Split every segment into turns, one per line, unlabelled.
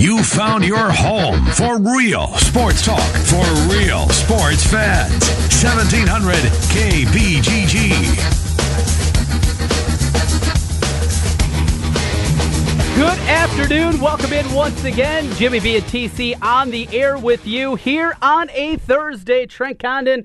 You found your home for real sports talk for real sports fans. 1700 KBGG.
Good afternoon. Welcome in once again. Jimmy B and TC on the air with you here on a Thursday. Trent Condon,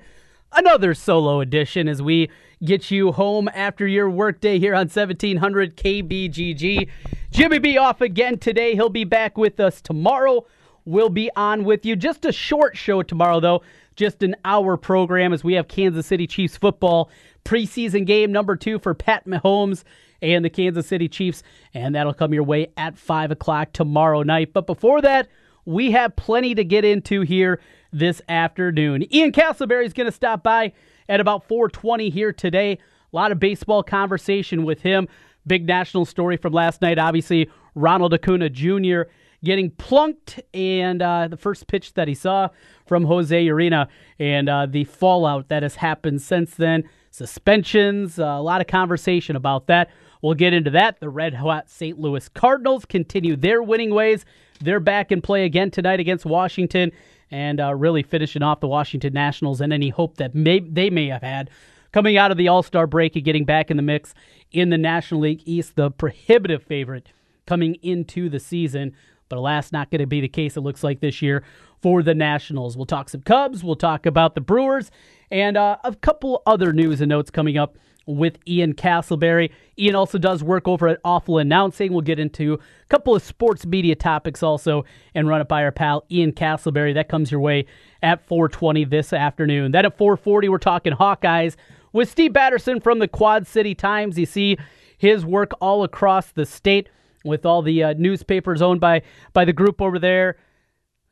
another solo edition as we get you home after your workday here on 1700 KBGG. Jimmy B off again today. He'll be back with us tomorrow. We'll be on with you. Just a short show tomorrow, though. Just an hour program as we have Kansas City Chiefs football preseason game number two for Pat Mahomes and the Kansas City Chiefs. And that'll come your way at 5 o'clock tomorrow night. But before that, we have plenty to get into here this afternoon. Ian Castleberry is going to stop by at about 4:20 here today. A lot of baseball conversation with him. Big national story from last night. Obviously, Ronald Acuna Jr. getting plunked, and uh, the first pitch that he saw from Jose Urena, and uh, the fallout that has happened since then. Suspensions, uh, a lot of conversation about that. We'll get into that. The red hot St. Louis Cardinals continue their winning ways. They're back in play again tonight against Washington and uh, really finishing off the Washington Nationals and any hope that may, they may have had coming out of the All Star break and getting back in the mix in the National League East, the prohibitive favorite coming into the season. But alas, not going to be the case, it looks like this year for the Nationals. We'll talk some Cubs, we'll talk about the Brewers, and uh, a couple other news and notes coming up with Ian Castleberry. Ian also does work over at Awful Announcing. We'll get into a couple of sports media topics also and run it by our pal Ian Castleberry. That comes your way at 420 this afternoon. Then at 440, we're talking Hawkeyes with Steve Batterson from the Quad City Times. You see his work all across the state with all the uh, newspapers owned by, by the group over there.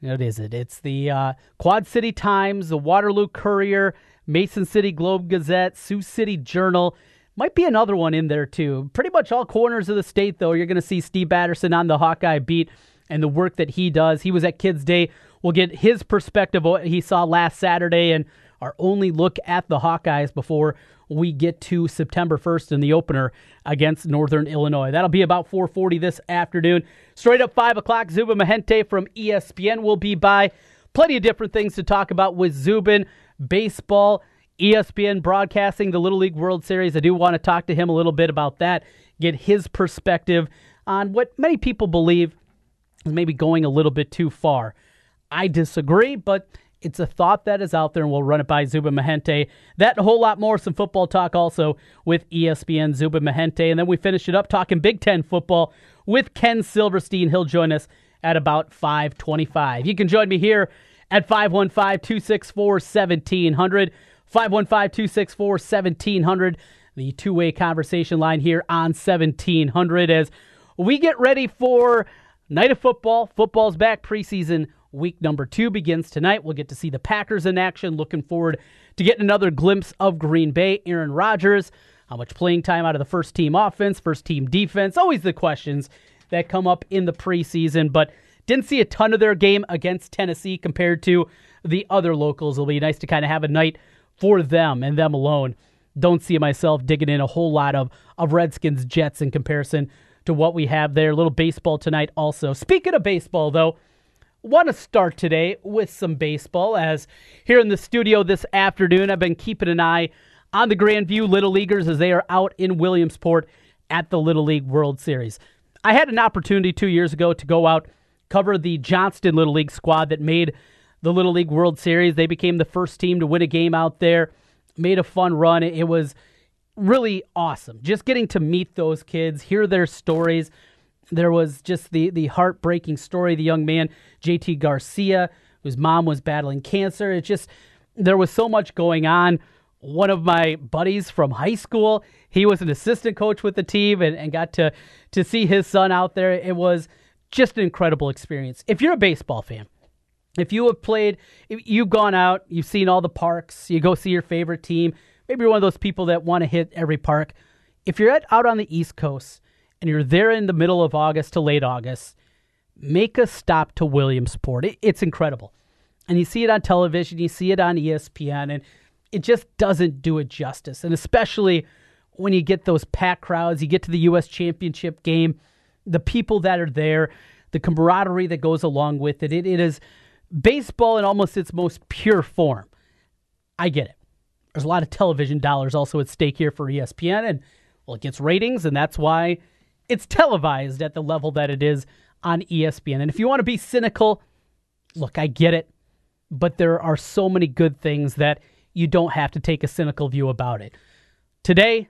What is it? It's the uh, Quad City Times, the Waterloo Courier, Mason City Globe Gazette, Sioux City Journal. Might be another one in there too. Pretty much all corners of the state, though, you're going to see Steve Batterson on the Hawkeye beat and the work that he does. He was at Kids Day. We'll get his perspective what he saw last Saturday and our only look at the Hawkeyes before we get to September 1st in the opener against Northern Illinois. That'll be about 4:40 this afternoon. Straight up five o'clock. Zubin Mehenti from ESPN will be by. Plenty of different things to talk about with Zubin baseball, ESPN broadcasting the Little League World Series. I do want to talk to him a little bit about that, get his perspective on what many people believe is maybe going a little bit too far. I disagree, but it's a thought that is out there, and we'll run it by Zubin Mehenti. That a whole lot more, some football talk also with ESPN Zubin Mehenti. And then we finish it up talking Big Ten football with Ken Silverstein. He'll join us at about 525. You can join me here at 515 264 1700. 515 264 1700. The two way conversation line here on 1700 as we get ready for night of football. Football's back. Preseason week number two begins tonight. We'll get to see the Packers in action. Looking forward to getting another glimpse of Green Bay. Aaron Rodgers. How much playing time out of the first team offense, first team defense? Always the questions that come up in the preseason. But didn't see a ton of their game against Tennessee compared to the other locals. It'll be nice to kind of have a night for them and them alone. Don't see myself digging in a whole lot of, of Redskins Jets in comparison to what we have there. A little baseball tonight also. Speaking of baseball, though, want to start today with some baseball as here in the studio this afternoon, I've been keeping an eye on the Grandview Little Leaguers as they are out in Williamsport at the Little League World Series. I had an opportunity two years ago to go out cover the Johnston Little League squad that made the Little League World Series. They became the first team to win a game out there, made a fun run. It was really awesome just getting to meet those kids, hear their stories. There was just the, the heartbreaking story the young man, JT Garcia, whose mom was battling cancer. It just, there was so much going on. One of my buddies from high school, he was an assistant coach with the team and, and got to, to see his son out there. It was just an incredible experience. If you're a baseball fan, if you have played, you've gone out, you've seen all the parks, you go see your favorite team. Maybe you're one of those people that want to hit every park. If you're at, out on the East Coast and you're there in the middle of August to late August, make a stop to Williamsport. It, it's incredible. And you see it on television, you see it on ESPN, and it just doesn't do it justice. And especially when you get those packed crowds, you get to the U.S. Championship game the people that are there, the camaraderie that goes along with it. It, it is baseball in almost its most pure form. I get it. There's a lot of television dollars also at stake here for ESPN, and well, it gets ratings, and that's why it's televised at the level that it is on ESPN. And if you want to be cynical, look, I get it, but there are so many good things that you don't have to take a cynical view about it. Today,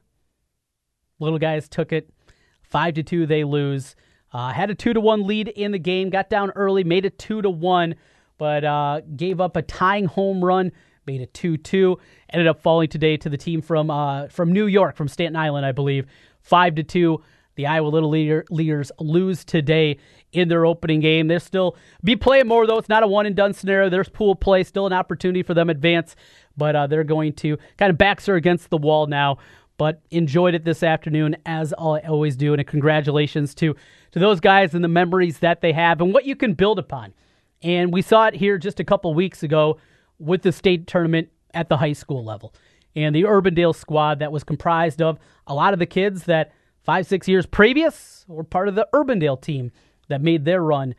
little guys took it five to two. They lose. Uh, had a two to one lead in the game. Got down early, made it two to one, but uh, gave up a tying home run. Made it two two. Ended up falling today to the team from uh, from New York, from Staten Island, I believe, five to two. The Iowa Little Leader, Leaders lose today in their opening game. They'll still be playing more, though. It's not a one and done scenario. There's pool play, still an opportunity for them advance, but uh, they're going to kind of backs are against the wall now. But enjoyed it this afternoon, as I always do. And congratulations to, to those guys and the memories that they have and what you can build upon. And we saw it here just a couple weeks ago with the state tournament at the high school level. And the Urbandale squad that was comprised of a lot of the kids that – five, six years previous were part of the Urbandale team that made their run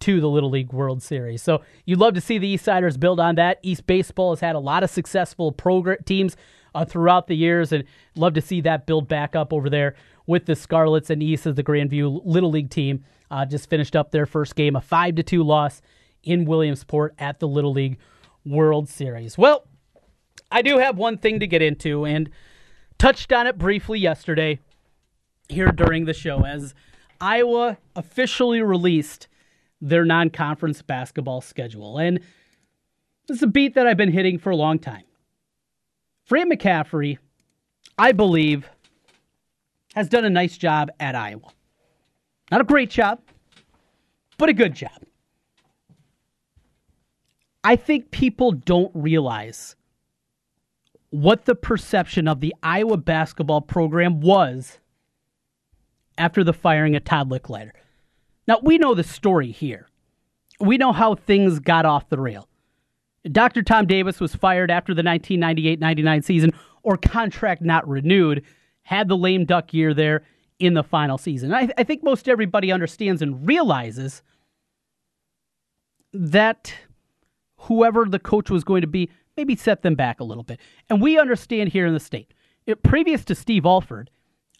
to the Little League World Series. So you'd love to see the East Eastsiders build on that. East Baseball has had a lot of successful program teams uh, throughout the years, and love to see that build back up over there with the Scarlets and East as the Grandview Little League team. Uh, just finished up their first game, a five to two loss in Williamsport at the Little League World Series. Well, I do have one thing to get into, and touched on it briefly yesterday here during the show as Iowa officially released their non conference basketball schedule. And is a beat that I've been hitting for a long time. Fran McCaffery, I believe, has done a nice job at Iowa. Not a great job, but a good job. I think people don't realize what the perception of the Iowa basketball program was after the firing of Todd Lickliter. Now, we know the story here. We know how things got off the rail. Dr. Tom Davis was fired after the 1998 99 season, or contract not renewed, had the lame duck year there in the final season. I, I think most everybody understands and realizes that whoever the coach was going to be maybe set them back a little bit. And we understand here in the state, it, previous to Steve Alford,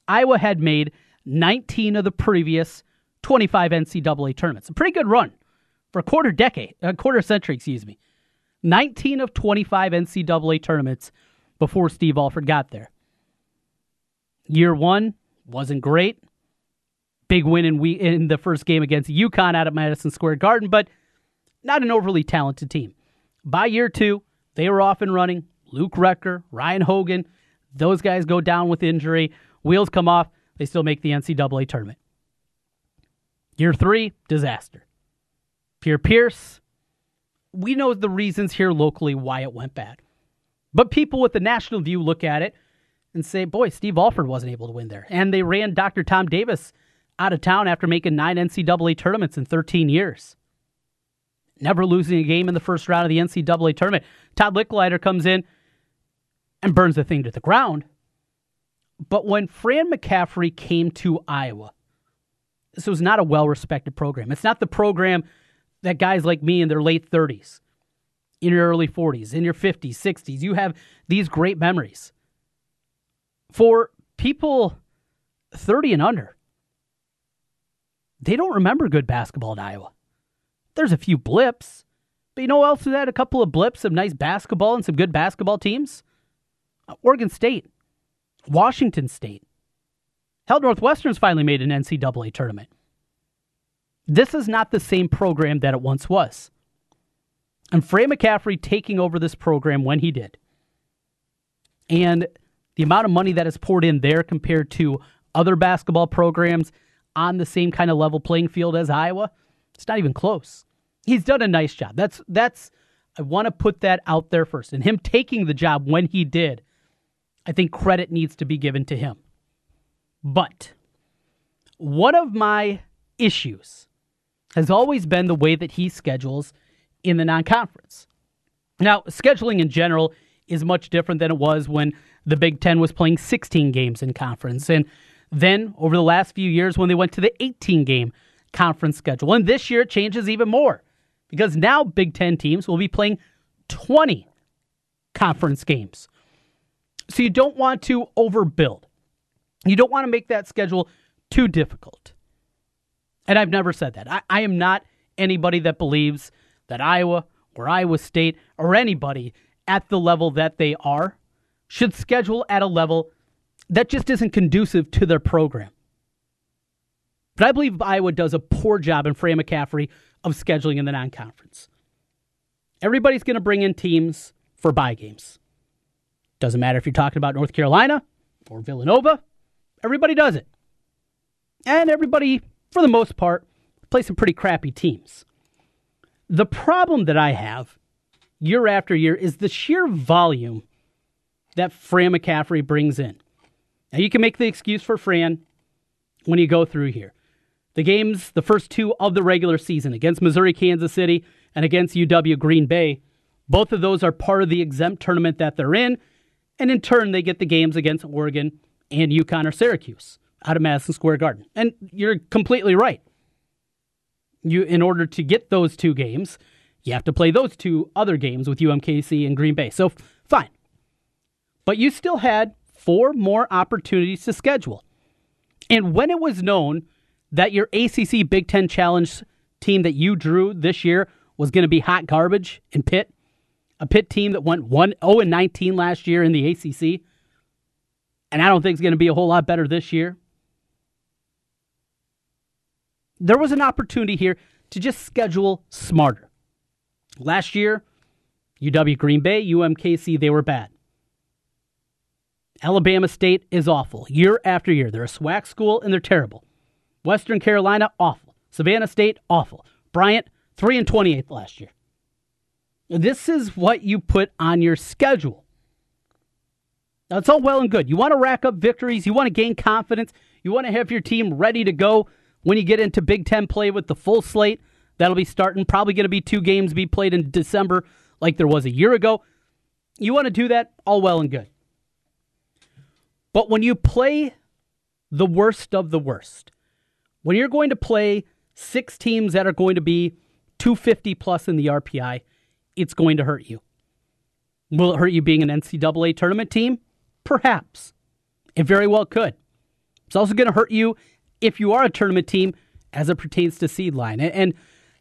Iowa had made 19 of the previous 25 NCAA tournaments. A pretty good run for a quarter decade, a quarter century, excuse me. 19 of 25 NCAA tournaments before Steve Alford got there. Year one wasn't great. Big win in we in the first game against UConn out at Madison Square Garden, but not an overly talented team. By year two, they were off and running. Luke Recker, Ryan Hogan, those guys go down with injury. Wheels come off. They still make the NCAA tournament. Year three, disaster. Pierre Pierce, we know the reasons here locally why it went bad. But people with the national view look at it and say, boy, Steve Alford wasn't able to win there. And they ran Dr. Tom Davis out of town after making nine NCAA tournaments in 13 years. Never losing a game in the first round of the NCAA tournament. Todd Lickliter comes in and burns the thing to the ground. But when Fran McCaffery came to Iowa, this was not a well respected program. It's not the program that guys like me in their late 30s, in your early 40s, in your 50s, 60s, you have these great memories. For people 30 and under, they don't remember good basketball in Iowa. There's a few blips, but you know else had a couple of blips of nice basketball and some good basketball teams? Oregon State. Washington State. Hell, Northwestern's finally made an NCAA tournament. This is not the same program that it once was. And Fran McCaffery taking over this program when he did. And the amount of money that is poured in there compared to other basketball programs on the same kind of level playing field as Iowa, it's not even close. He's done a nice job. That's that's I want to put that out there first. And him taking the job when he did I think credit needs to be given to him. But one of my issues has always been the way that he schedules in the non conference. Now, scheduling in general is much different than it was when the Big Ten was playing 16 games in conference. And then over the last few years, when they went to the 18 game conference schedule. And this year it changes even more because now Big Ten teams will be playing 20 conference games. So you don't want to overbuild. You don't want to make that schedule too difficult. And I've never said that. I, I am not anybody that believes that Iowa or Iowa State or anybody at the level that they are should schedule at a level that just isn't conducive to their program. But I believe Iowa does a poor job in Fran McCaffery of scheduling in the non conference. Everybody's going to bring in teams for bye games. Doesn't matter if you're talking about North Carolina or Villanova, everybody does it. And everybody, for the most part, play some pretty crappy teams. The problem that I have year after year is the sheer volume that Fran McCaffery brings in. Now, you can make the excuse for Fran when you go through here. The games, the first two of the regular season against Missouri, Kansas City, and against UW Green Bay, both of those are part of the exempt tournament that they're in. And in turn, they get the games against Oregon and UConn or Syracuse out of Madison Square Garden. And you're completely right. You, in order to get those two games, you have to play those two other games with UMKC and Green Bay. So, fine. But you still had four more opportunities to schedule. And when it was known that your ACC Big Ten Challenge team that you drew this year was going to be hot garbage in Pitt, a Pitt team that went 1 0 19 last year in the ACC, and I don't think it's going to be a whole lot better this year. There was an opportunity here to just schedule smarter. Last year, UW Green Bay, UMKC, they were bad. Alabama State is awful year after year. They're a SWAC school and they're terrible. Western Carolina, awful. Savannah State, awful. Bryant, 3 and 28th last year. This is what you put on your schedule. Now, it's all well and good. You want to rack up victories, you want to gain confidence, you want to have your team ready to go when you get into Big Ten play with the full slate. That'll be starting. Probably going to be two games be played in December like there was a year ago. You want to do that, all well and good. But when you play the worst of the worst, when you're going to play six teams that are going to be 250 plus in the RPI, it's going to hurt you. Will it hurt you being an NCAA tournament team? Perhaps. It very well could. It's also going to hurt you if you are a tournament team as it pertains to seed line. And, and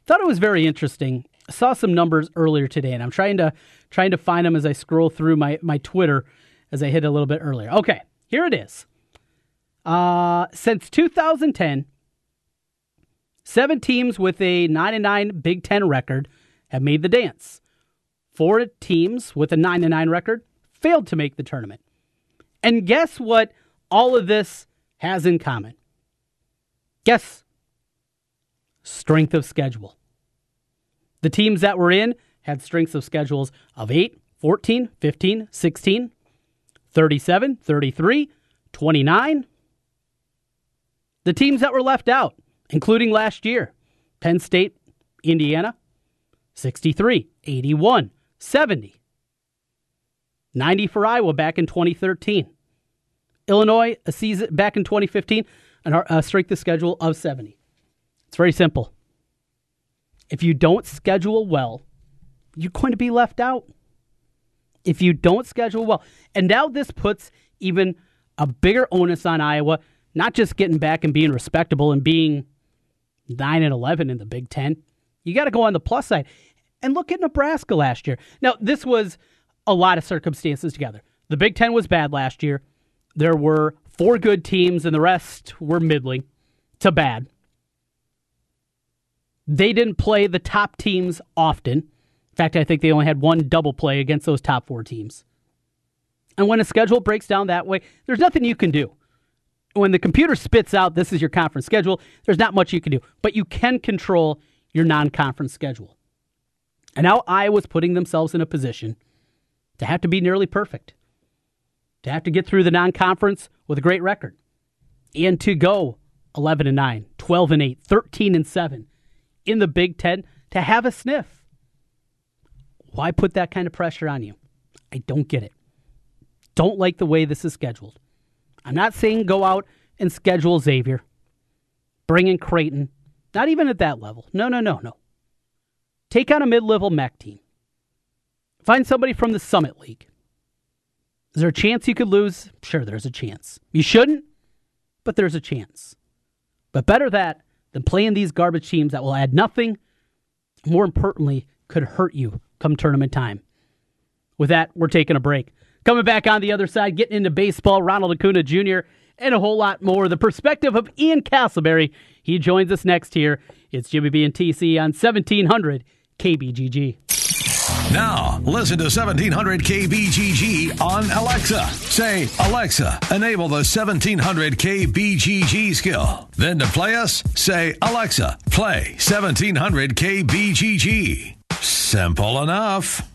thought it was very interesting. Saw some numbers earlier today, and I'm trying to trying to find them as I scroll through my, my Twitter as I hit a little bit earlier. Okay. Here it is. Uh, since 2010, seven teams with a 9 Big Ten record have made the dance. Four teams with a 9 9 record failed to make the tournament. And guess what all of this has in common? Guess strength of schedule. The teams that were in had strengths of schedules of 8, 14, 15, 16, 37, 33, 29. The teams that were left out, including last year Penn State, Indiana, 63, 81, 70. 90 for Iowa back in 2013. Illinois, a season back in 2015, and uh, uh, a strength of schedule of 70. It's very simple. If you don't schedule well, you're going to be left out if you don't schedule well. And now this puts even a bigger onus on Iowa, not just getting back and being respectable and being 9 and 11 in the Big 10. You got to go on the plus side. And look at Nebraska last year. Now, this was a lot of circumstances together. The Big 10 was bad last year. There were four good teams and the rest were middling to bad. They didn't play the top teams often. In fact, I think they only had one double play against those top four teams. And when a schedule breaks down that way, there's nothing you can do. When the computer spits out this is your conference schedule, there's not much you can do. But you can control your non conference schedule. And now Iowa's putting themselves in a position to have to be nearly perfect, to have to get through the non conference with a great record, and to go 11 and 9, 12 and 8, 13 and 7 in the Big Ten to have a sniff. Why put that kind of pressure on you? I don't get it. Don't like the way this is scheduled. I'm not saying go out and schedule Xavier, bring in Creighton, Not even at that level. No, no, no, no. Take on a mid level MAC team. Find somebody from the Summit League. Is there a chance you could lose? Sure, there's a chance. You shouldn't, but there's a chance. But better that than playing these garbage teams that will add nothing, more importantly, could hurt you come tournament time. With that, we're taking a break. Coming back on the other side, getting into baseball, Ronald Acuna Jr., and a whole lot more. The perspective of Ian Castleberry. He joins us next here. It's Jimmy B and TC on 1700 KBGG.
Now, listen to 1700 KBGG on Alexa. Say, Alexa, enable the 1700 KBGG skill. Then to play us, say, Alexa, play 1700 KBGG. Simple enough.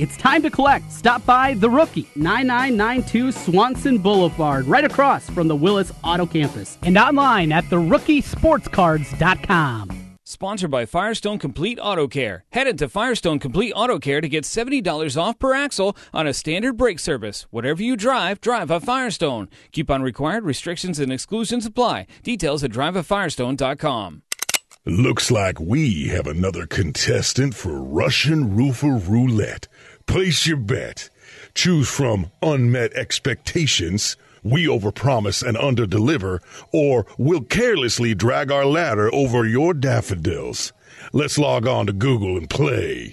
It's time to collect. Stop by The Rookie, 9992 Swanson Boulevard, right across from the Willis Auto Campus, and online at therookiesportscards.com.
Sponsored by Firestone Complete Auto Care. Head into Firestone Complete Auto Care to get $70 off per axle on a standard brake service. Whatever you drive, drive a Firestone. Coupon required, restrictions and exclusions apply. Details at driveafirestone.com.
Looks like we have another contestant for Russian Roofer Roulette. Place your bet. Choose from unmet expectations, we overpromise and underdeliver, or we'll carelessly drag our ladder over your daffodils. Let's log on to Google and play.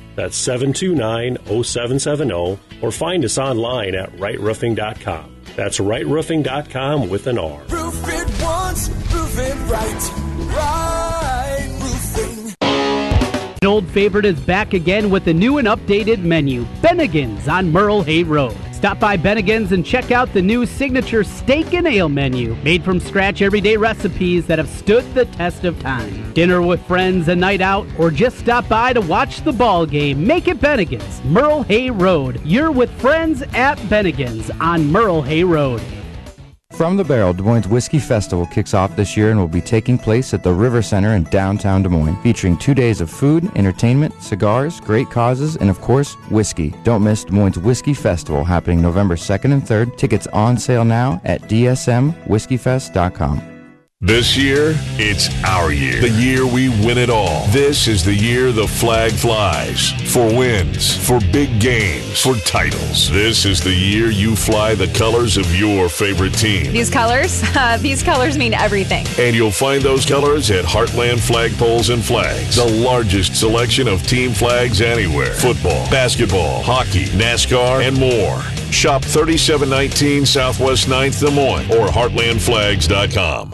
That's 729 0770, or find us online at rightroofing.com. That's rightroofing.com with an R.
Roof it once, roof it right. Right roofing.
An old favorite is back again with a new and updated menu Bennigan's on Merle Hay Road. Stop by Bennigan's and check out the new signature steak and ale menu, made from scratch everyday recipes that have stood the test of time. Dinner with friends, a night out, or just stop by to watch the ball game. Make it Bennigan's, Merle Hay Road. You're with friends at Bennigan's on Merle Hay Road.
From the Barrel, Des Moines Whiskey Festival kicks off this year and will be taking place at the River Center in downtown Des Moines, featuring two days of food, entertainment, cigars, great causes, and of course, whiskey. Don't miss Des Moines Whiskey Festival happening November 2nd and 3rd. Tickets on sale now at dsmwhiskeyfest.com.
This year, it's our year. The year we win it all. This is the year the flag flies. For wins, for big games, for titles. This is the year you fly the colors of your favorite team.
These colors, uh, these colors mean everything.
And you'll find those colors at Heartland Flagpoles and Flags, the largest selection of team flags anywhere. Football, basketball, hockey, NASCAR, and more. Shop 3719 Southwest 9th Des Moines or heartlandflags.com.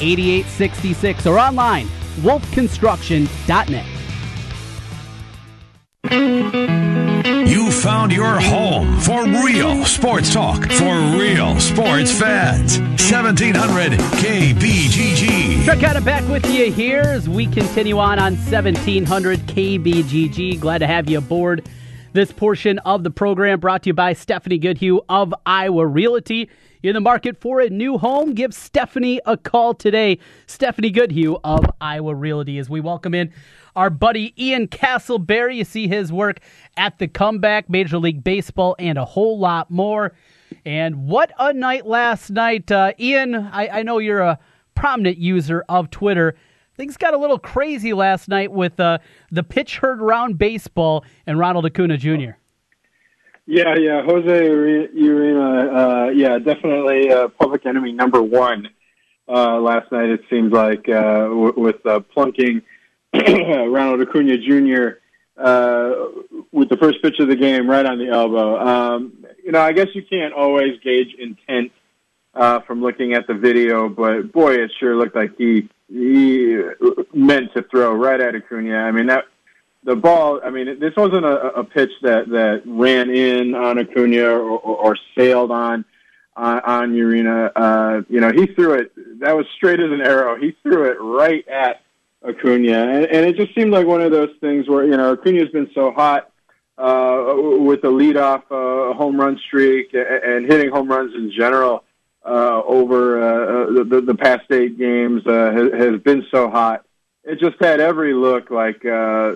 8866 or online wolfconstruction.net.
You found your home for real sports talk for real sports fans. 1700 KBGG.
Chuck it back with you here as we continue on on 1700 KBGG. Glad to have you aboard this portion of the program brought to you by Stephanie Goodhue of Iowa Realty in the market for a new home, give Stephanie a call today. Stephanie Goodhue of Iowa Realty as we welcome in our buddy Ian Castleberry. You see his work at the comeback, Major League Baseball, and a whole lot more. And what a night last night. Uh, Ian, I, I know you're a prominent user of Twitter. Things got a little crazy last night with uh, the pitch heard around baseball and Ronald Acuna Jr.
Yeah, yeah, Jose Urena, uh, yeah, definitely uh, public enemy number one uh, last night. It seems like uh, w- with uh, plunking Ronald Acuna Jr. Uh, with the first pitch of the game right on the elbow. Um, you know, I guess you can't always gauge intent uh, from looking at the video, but boy, it sure looked like he he meant to throw right at Acuna. I mean that the ball, I mean, this wasn't a, a pitch that, that ran in on Acuna or, or, or sailed on on, on Urena. Uh, you know, he threw it. That was straight as an arrow. He threw it right at Acuna, and, and it just seemed like one of those things where you know Acuna's been so hot uh, with the leadoff uh, home run streak and, and hitting home runs in general uh, over uh, the, the past eight games uh, has, has been so hot it just had every look like uh,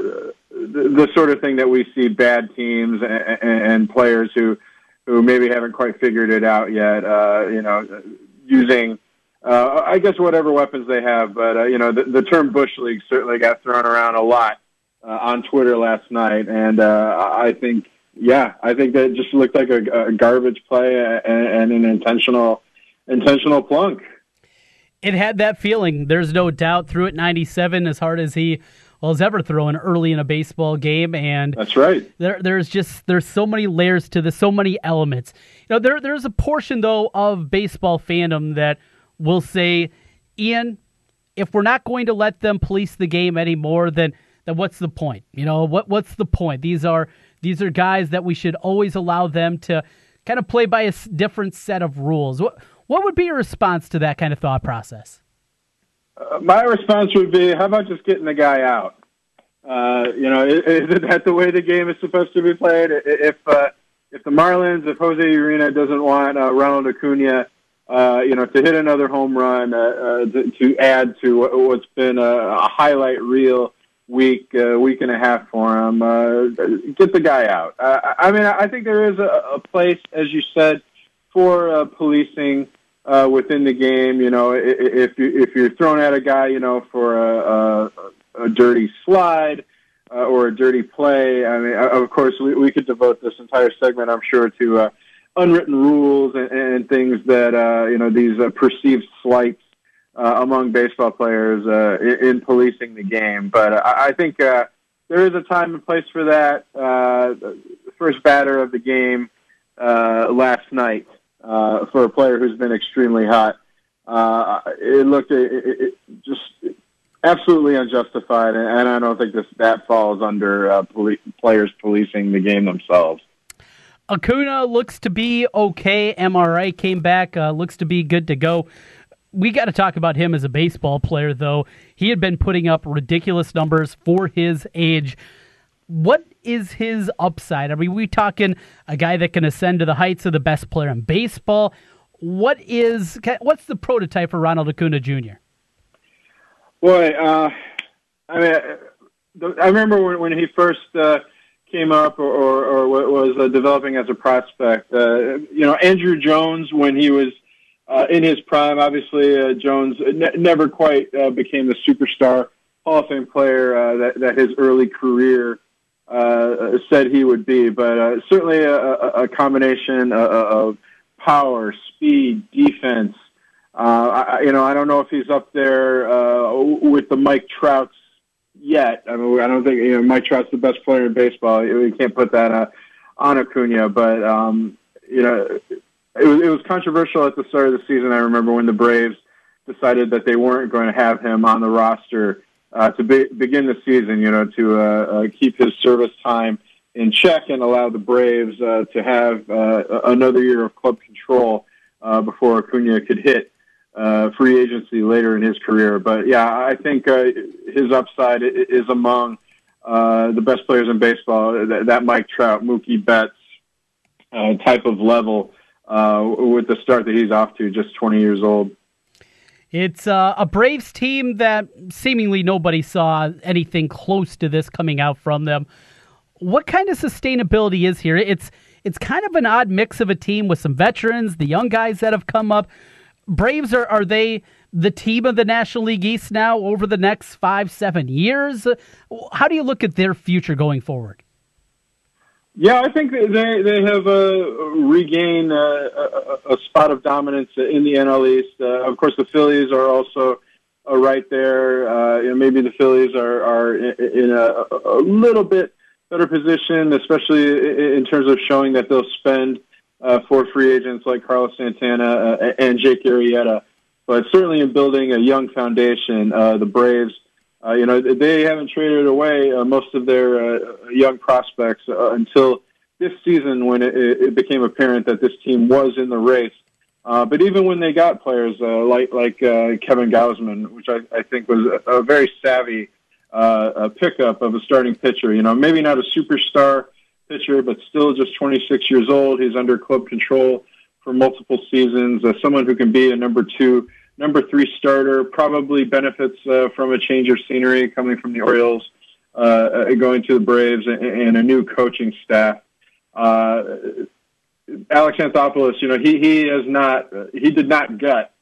the, the sort of thing that we see bad teams and, and players who who maybe haven't quite figured it out yet. Uh, you know, using uh, I guess whatever weapons they have, but uh, you know the, the term bush league certainly got thrown around a lot uh, on Twitter last night, and uh, I think yeah, I think that just looked like a, a garbage play and, and an intentional intentional plunk
it had that feeling. There's no doubt. Threw it 97 as hard as he has ever thrown early in a baseball game, and
that's right.
There, there's just there's so many layers to this, so many elements. You know, there there's a portion though of baseball fandom that will say, Ian, if we're not going to let them police the game anymore, then then what's the point? You know, what what's the point? These are these are guys that we should always allow them to kind of play by a different set of rules. What what would be your response to that kind of thought process?
Uh, my response would be, how about just getting the guy out? Uh, you know, is, is that the way the game is supposed to be played? If uh, if the Marlins, if Jose Urena doesn't want uh, Ronald Acuna, uh, you know, to hit another home run, uh, uh, to, to add to what's been a, a highlight reel week, uh, week and a half for him, uh, get the guy out. Uh, I mean, I think there is a, a place, as you said, for uh, policing uh, within the game. You know, if you if you're thrown at a guy, you know, for a, a, a dirty slide uh, or a dirty play. I mean, of course, we, we could devote this entire segment, I'm sure, to uh, unwritten rules and, and things that uh, you know these uh, perceived slights. Uh, among baseball players uh, in, in policing the game, but uh, I think uh, there is a time and place for that. Uh, the first batter of the game uh, last night uh, for a player who's been extremely hot. Uh, it looked it, it, just absolutely unjustified, and I don't think this that falls under uh, poli- players policing the game themselves.
Acuna looks to be okay. MRI came back, uh, looks to be good to go. we got to talk about him as a baseball player, though. He had been putting up ridiculous numbers for his age. What is his upside? Are we talking a guy that can ascend to the heights of the best player in baseball? What is what's the prototype for Ronald Acuna Jr.?
Boy, uh, I mean, I remember when, he first uh, came up or, or, or was uh, developing as a prospect. Uh, you know, Andruw Jones when he was uh, in his prime. Obviously, uh, Jones ne- never quite became the superstar Hall of Fame player that, that his early career uh, said he would be. But uh, certainly a, a combination of, of power, speed, defense. Uh, I, you know, I don't know if he's up there uh, with the Mike Trouts yet. I mean, I don't think you know Mike Trout's the best player in baseball. We can't put that uh, on Acuna, but um, you know, it was it was controversial at the start of the season. I remember when the Braves decided that they weren't going to have him on the roster uh, to be, begin the season. You know, to uh, uh, keep his service time in check and allow the Braves uh, to have uh, another year of club control uh, before Acuna could hit uh, free agency later in his career. But yeah, I think his upside is among uh, the best players in baseball. That, that Mike Trout, Mookie Betts uh, type of level uh, with the start that he's off to, just 20 years old.
It's uh, a Braves team that seemingly nobody saw anything close to this coming out from them. What kind of sustainability is here? It's it's kind of an odd mix of a team with some veterans, the young guys that have come up. Braves are are they the team of the National League East now over the next five seven years? How do you look at their future going forward?
Yeah, I think they they have uh, regained uh, a, a, spot of dominance in the NL East. Uh, of course, the Phillies are also uh, right there. Uh, you know, maybe the Phillies are are in a, a little bit better position, especially in terms of showing that they'll spend uh, for free agents like Carlos Santana and Jake Arrieta. But certainly in building a young foundation, the Braves, uh, you know, they haven't traded away uh, most of their uh, young prospects uh, until this season when it, it became apparent that this team was in the race. Uh, but even when they got players uh, like like Kevin Gausman, which I, I think was a, a very savvy a pickup of a starting pitcher, you know, maybe not a superstar pitcher, but still just 26 years old. He's under club control for multiple seasons. Someone who can be a number two, number three starter, probably benefits uh, from a change of scenery coming from the Orioles, uh, uh going to the Braves, and, and a new coaching staff. Uh, Alex Anthopoulos, you know, he he has not he did not gut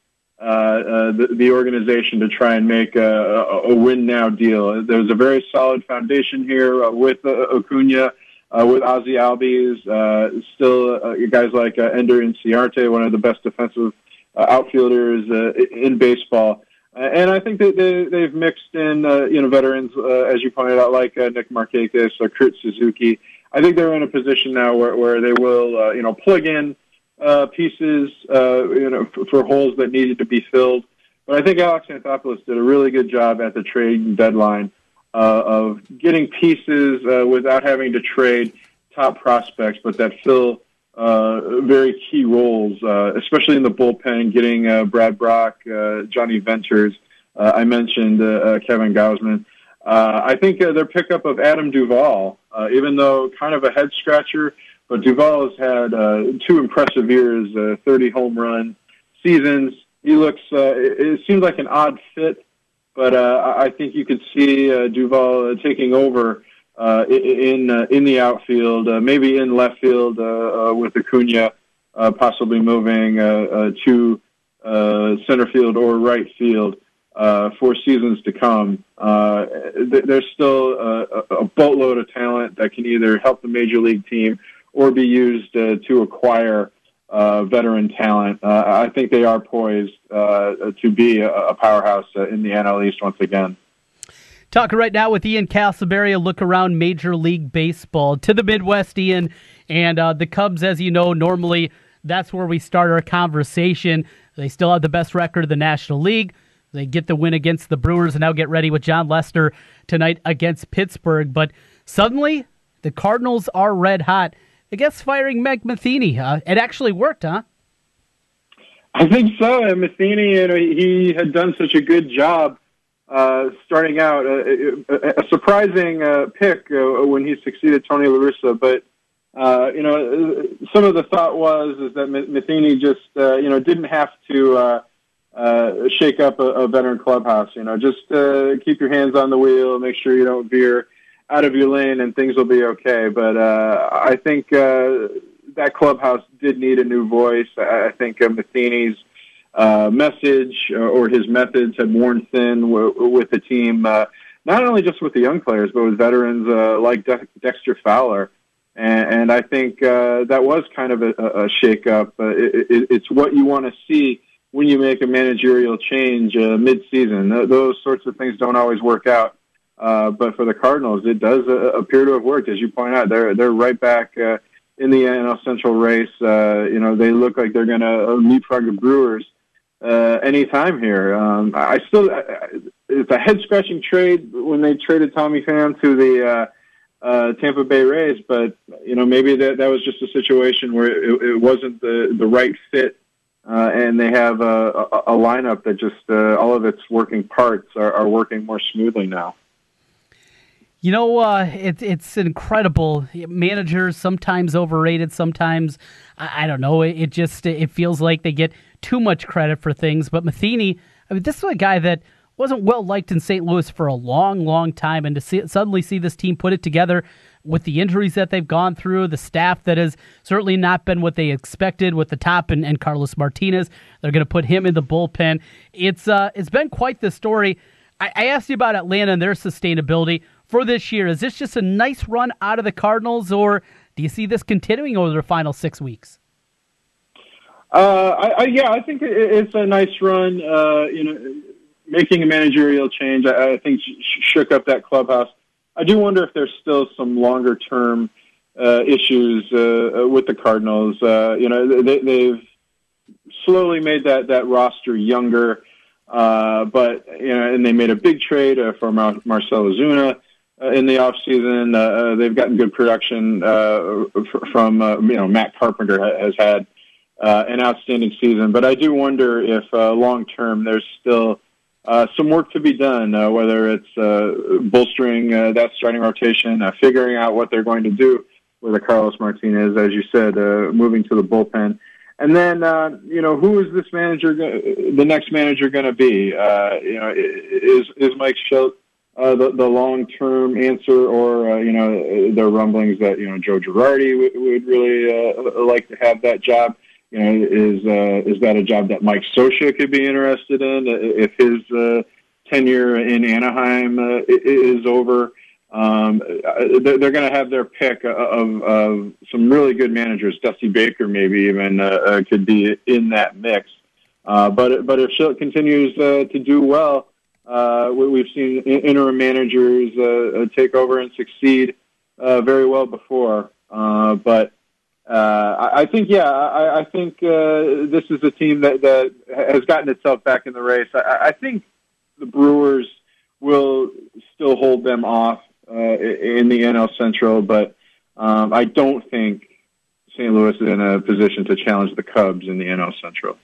uh, uh, the, the organization to try and make a, a win now deal. There's a very solid foundation here with Acuna uh, with Ozzie Albies, uh, still uh, guys like Ender Inciarte, one of the best defensive uh, outfielders uh, in baseball. Uh, and I think that they, they've mixed in, uh, you know, veterans, uh, as you pointed out, like uh, Nick Markakis or Kurt Suzuki. I think they're in a position now where, where they will, uh, you know, plug in uh, pieces, uh, you know, for, for holes that needed to be filled. But I think Alex Anthopoulos did a really good job at the trade deadline uh, of getting pieces uh, without having to trade top prospects, but that fill uh, very key roles, uh, especially in the bullpen, getting uh, Brad Brach, uh, Jonny Venters. Uh, I mentioned Kevin Gausman. I think their pickup of Adam Duvall, even though kind of a head scratcher, but Duvall has had two impressive years, uh, 30 home run seasons. He looks, it, it seems like an odd fit but I think you could see Duvall taking over uh, in uh, in the outfield, uh, maybe in left field uh, uh, with Acuna uh, possibly moving to center field or right field for seasons to come. Th- there's still a, a boatload of talent that can either help the major league team or be used to acquire veteran talent. I think they are poised to be a, a powerhouse in the NL East once again.
Talking right now with Ian Castleberry, a look around Major League Baseball to the Midwest, Ian, and uh, the Cubs. As you know, normally that's where we start our conversation. They still have the best record of the National League. They get the win against the Brewers and now get ready with Jon Lester tonight against Pittsburgh. But suddenly, the Cardinals are red hot. I guess firing Mike Matheny, huh? It actually worked, huh?
I think so. And Matheny, you know, he had done such a good job uh, starting out. Uh, a, a surprising uh, pick uh, when he succeeded Tony La Russa, but uh, you know, some of the thought was is that Matheny just you know didn't have to shake up a, a veteran clubhouse. You know, just keep your hands on the wheel, make sure you don't veer out of your lane, and things will be okay. But I think that clubhouse did need a new voice. I think uh, Matheny's uh, message uh, or his methods had worn thin w- with the team, uh, not only just with the young players, but with veterans uh, like De- Dexter Fowler. And, and I think uh, that was kind of a, a shakeup. Uh, it, it, it's what you want to see when you make a managerial change mid-season. Th- those sorts of things don't always work out. But for the Cardinals, it does appear to have worked, as you point out. They're they're right back in the NL Central race. You know, they look like they're going to leapfrog the Brewers uh, anytime here. Um, I still, it's a head scratching trade when they traded Tommy Pham to the uh, uh, Tampa Bay Rays, but you know maybe that that was just a situation where it, it wasn't the the right fit, uh, and they have a, a, a lineup that just uh, all of its working parts are, are working more smoothly now.
You know, uh, it, it's incredible. Managers sometimes overrated, sometimes I, I don't know. It, it, just it feels like they get too much credit for things. But Matheny, I mean, this is a guy that wasn't well liked in St. Louis for a long, long time, and to see, suddenly see this team put it together with the injuries that they've gone through, the staff that has certainly not been what they expected with the top and, and Carlos Martinez, they're going to put him in the bullpen. It's uh, it's been quite the story. I, I asked you about Atlanta and their sustainability for this year. Is this just a nice run out of the Cardinals, or do you see this continuing over the final six weeks?
Uh, I, I, yeah, I think it's a nice run. Uh, you know, making a managerial change, I, I think shook up that clubhouse. I do wonder if there's still some longer term uh, issues uh, with the Cardinals. Uh, you know, they, they've slowly made that that roster younger, uh, but you know, and they made a big trade uh, for Mar- Marcell Ozuna uh, in the off season. Uh, uh, they've gotten good production uh, from uh, you know Matt Carpenter has had uh, an outstanding season, but I do wonder if uh, long term there's still uh, some work to be done. Uh, whether it's uh, bolstering uh, that starting rotation, uh, figuring out what they're going to do with a Carlos Martinez, as you said, uh, moving to the bullpen. And then, uh, you know, who is this manager, the next manager going to be? Uh, you know, is is Mike Shildt uh, the, the long-term answer, or uh, you know, there are rumblings that you know Joe Girardi would, would really uh, like to have that job. You know, is uh, is that a job that Mike Scioscia could be interested in if his uh, tenure in Anaheim uh, is over? Um, they're, going to have their pick of, of some really good managers. Dusty Baker, maybe even uh, uh, could be in that mix. Uh, but but if Shildt continues uh, to do well, uh, we've seen interim managers uh, take over and succeed very well before. But uh, I think, yeah, I, I think uh, this is a team that, that has gotten itself back in the race. I, I think the Brewers will still hold them off uh, in the NL Central, but um, I don't think St. Louis is in a position to challenge the Cubs in the NL Central.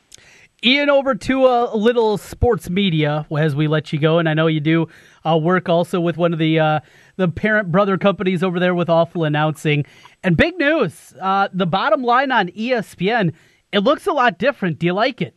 Ian, over to a little sports media as we let you go, and I know you do uh, work also with one of the uh, the parent brother companies over there with Awful Announcing. And big news: uh, the bottom line on ESPN. It looks a lot different. Do you like it?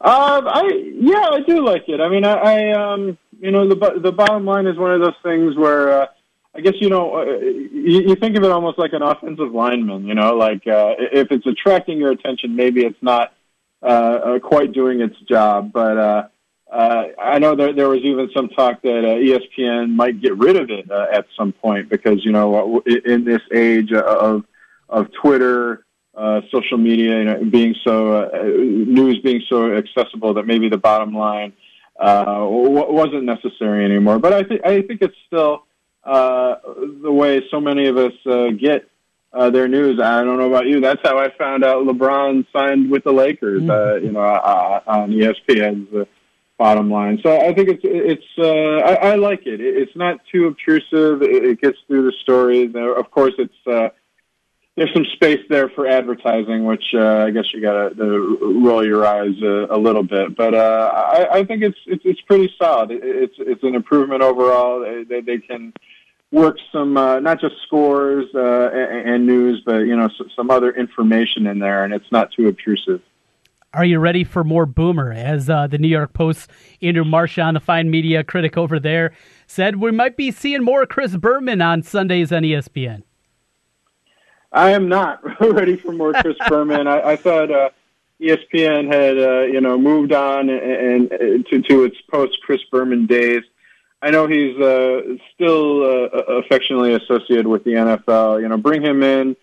Um, I yeah, I do like it. I mean, I, I um, you know, the the bottom line is one of those things where uh, I guess you know uh, you, you think of it almost like an offensive lineman. You know, like uh, if it's attracting your attention, maybe it's not uh, uh, quite doing its job. But uh, uh, I know there there was even some talk that uh, ESPN might get rid of it uh, at some point because you know in this age of of Twitter, uh, social media, you know, being so uh, news being so accessible that maybe the bottom line uh, wasn't necessary anymore. But I think I think it's still uh, the way so many of us uh, get uh, their news. I don't know about you. That's how I found out LeBron signed with the Lakers. Mm-hmm. Uh, you know, uh, on ESPN's uh, bottom line. So I think it's it's. Uh, I, I like it. It's not too obtrusive. It, it gets through the story. Of course, it's. Uh, there's some space there for advertising, which uh, I guess you got to roll your eyes a, a little bit. But uh, I, I think it's, it's it's pretty solid. It, it's it's an improvement overall. They they, they can work some uh, not just scores uh, and, and news, but you know some other information in there, and it's not too obtrusive.
Are you ready for more Boomer? As uh, the New York Post, Andrew Marchand, the fine media critic over there, said we might be seeing more Chris Berman on Sundays on ESPN.
I am not ready for more Chris Berman. I, I thought uh, ESPN had uh, you know moved on and, and to, to its post Chris Berman days. I know he's uh, still uh, affectionately associated with the NFL. You know, bring him in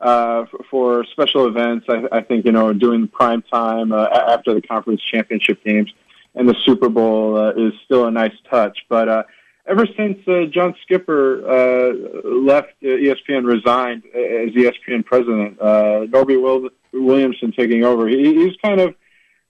uh, for special events. I, I think you know doing prime time uh, after the conference championship games and the Super Bowl uh, is still a nice touch. But uh, ever since uh, John Skipper uh, left uh, ESPN, resigned as ESPN president, uh, Norby Will- Williamson taking over, he, he's kind of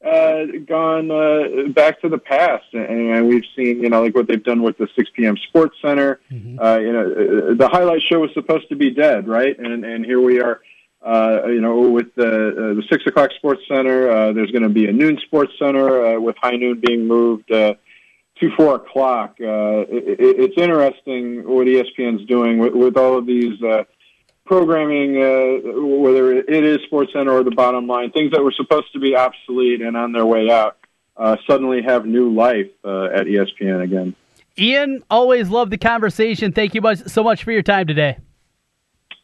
uh, gone uh, back to the past, and, and we've seen, you know, like what they've done with the 6 p.m. Sports Center. Mm-hmm. Uh, you know, the highlight show was supposed to be dead, right? And and here we are. Uh, you know, with the uh, the six o'clock Sports Center, uh, there's going to be a noon Sports Center uh, with high noon being moved. Uh, to four o'clock. Uh, it, it's interesting what ESPN's doing with, with all of these uh, programming, uh, whether it is Sports Center or the bottom line, things that were supposed to be obsolete and on their way out, uh, suddenly have new life uh, at ESPN again.
Ian, always love the conversation. Thank you much, so much for your time today.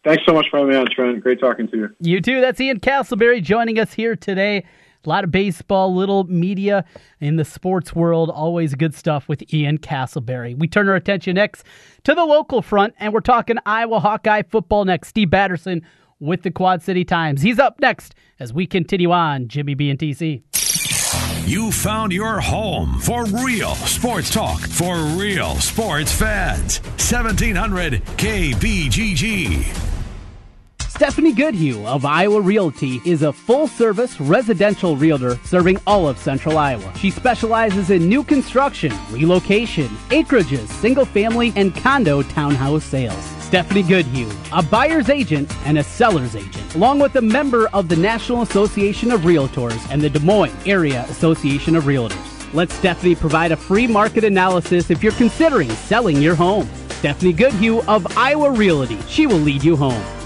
Thanks so much for having me on, Trent. Great talking to you.
You too. That's Ian Casselberry joining us here today. A lot of baseball, little media in the sports world. Always good stuff with Ian Casselberry. We turn our attention next to the local front, and we're talking Iowa Hawkeye football next. Steve Batterson with the Quad City Times. He's up next as we continue on Jimmy B and TC.
You found your home for real sports talk for real sports fans. 1700 KBGG.
Stephanie Goodhue of Iowa Realty is a full service residential realtor serving all of central Iowa. She specializes in new construction, relocation, acreages, single family, and condo townhouse sales. Stephanie Goodhue, a buyer's agent and a seller's agent, along with a member of the National Association of Realtors and the Des Moines Area Association of Realtors. Let Stephanie provide a free market analysis if you're considering selling your home. Stephanie Goodhue of Iowa Realty. She will lead you home.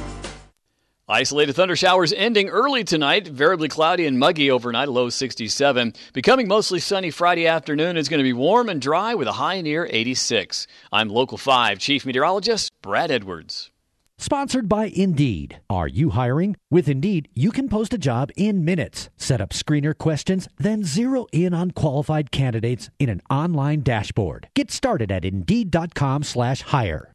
Isolated thunder showers ending early tonight. Variably cloudy and muggy overnight, low 67. Becoming mostly sunny Friday afternoon. It's going to be warm and dry with a high near 86. I'm Local 5 Chief Meteorologist Brad Edwards.
Sponsored by Indeed. Are you hiring? With Indeed, you can post a job in minutes, set up screener questions, then zero in on qualified candidates in an online dashboard. Get started at Indeed.com/hire.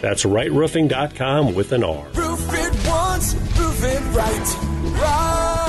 That's rightroofing.com with an R.
Roof it once, roof it right. Right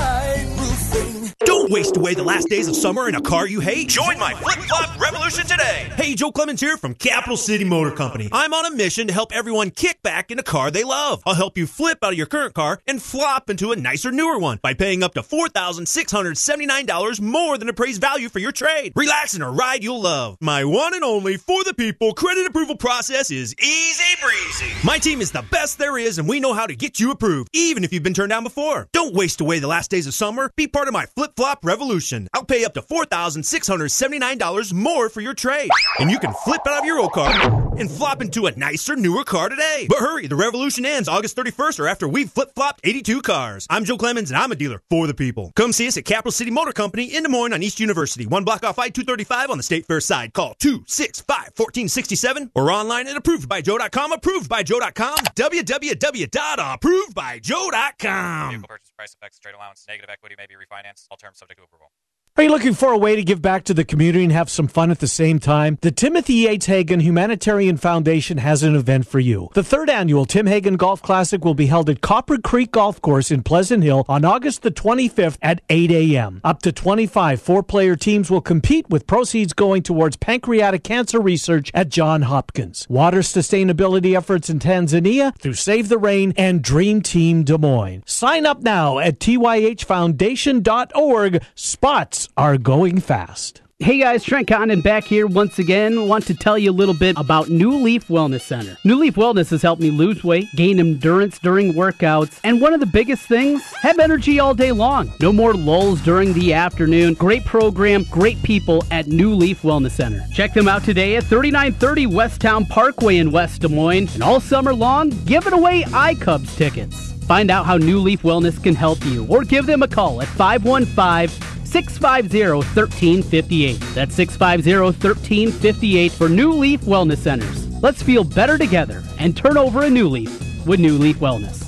waste away the last days of summer in a car you hate. Join my flip flop revolution today. Hey, Joe Clemens here from Capital City Motor Company. I'm on a mission to help everyone kick back in a car they love. I'll help you flip out of your current car and flop into a nicer, newer one by paying up to $4,679 more than appraised value for your trade. Relax in a ride you'll love. My one and only for the people credit approval process is easy breezy. My team is the best there is, and we know how to get you approved, even if you've been turned down before. Don't waste away the last days of summer. Be part of my flip flop revolution. I'll pay up to $4,679 more for your trade. And you can flip out of your old car and flop into a nicer, newer car today. But hurry, the revolution ends August 31st or after we've flip flopped 82 cars. I'm Joe Clemens and I'm a dealer for the people. Come see us at Capital City Motor Company in Des Moines on East University, one block off I 235 on the State Fair side. Call 265 1467 or online at approvedbyjoe.com. Approvedbyjoe.com. www.approvedbyjoe.com.
Vehicle purchase price affects trade allowance. Negative equity may be refinanced. All terms subject to approval.
Are you looking for a way to give back to the community and have some fun at the same time? The Timothy Yates Hagen Humanitarian Foundation has an event for you. The third annual Tim Hagen Golf Classic will be held at Copper Creek Golf Course in Pleasant Hill on August the 25th at 8 a.m. Up to 25 four player teams will compete with proceeds going towards pancreatic cancer research at John Hopkins. Water sustainability efforts in Tanzania through Save the Rain and Dream Team Des Moines. Sign up now at tyhfoundation.org. Spots are going fast.
Hey guys, Trent Condon back here once again. Want to tell you a little bit about New Leaf Wellness Center. New Leaf Wellness has helped me lose weight, gain endurance during workouts, and one of the biggest things, have energy all day long. No more lulls during the afternoon. Great program, great people at New Leaf Wellness Center. Check them out today at 3930 Westtown Parkway in West Des Moines, and all summer long, giving away iCubs tickets. Find out how New Leaf Wellness can help you or give them a call at 515 650 1358. That's 650 1358 for New Leaf Wellness Centers. Let's feel better together and turn over a new leaf with New Leaf Wellness.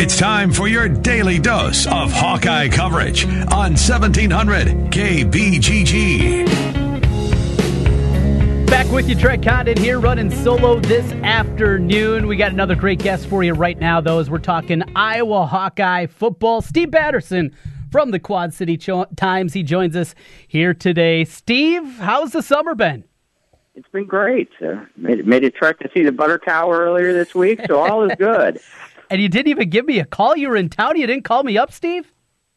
It's time for your daily dose of Hawkeye coverage on 1700 KBGG.
Back with you, Trey Condon here, running solo this afternoon. We got another great guest for you right now, though, as we're talking Iowa Hawkeye football. Steve Batterson from the Quad City Cho- Times. He joins us here today. Steve, how's the summer been?
It's been great. Uh, made, made a trek to see the Butter Tower earlier this week, so all is good.
and you didn't even give me a call. You were in town. You didn't call me up, Steve.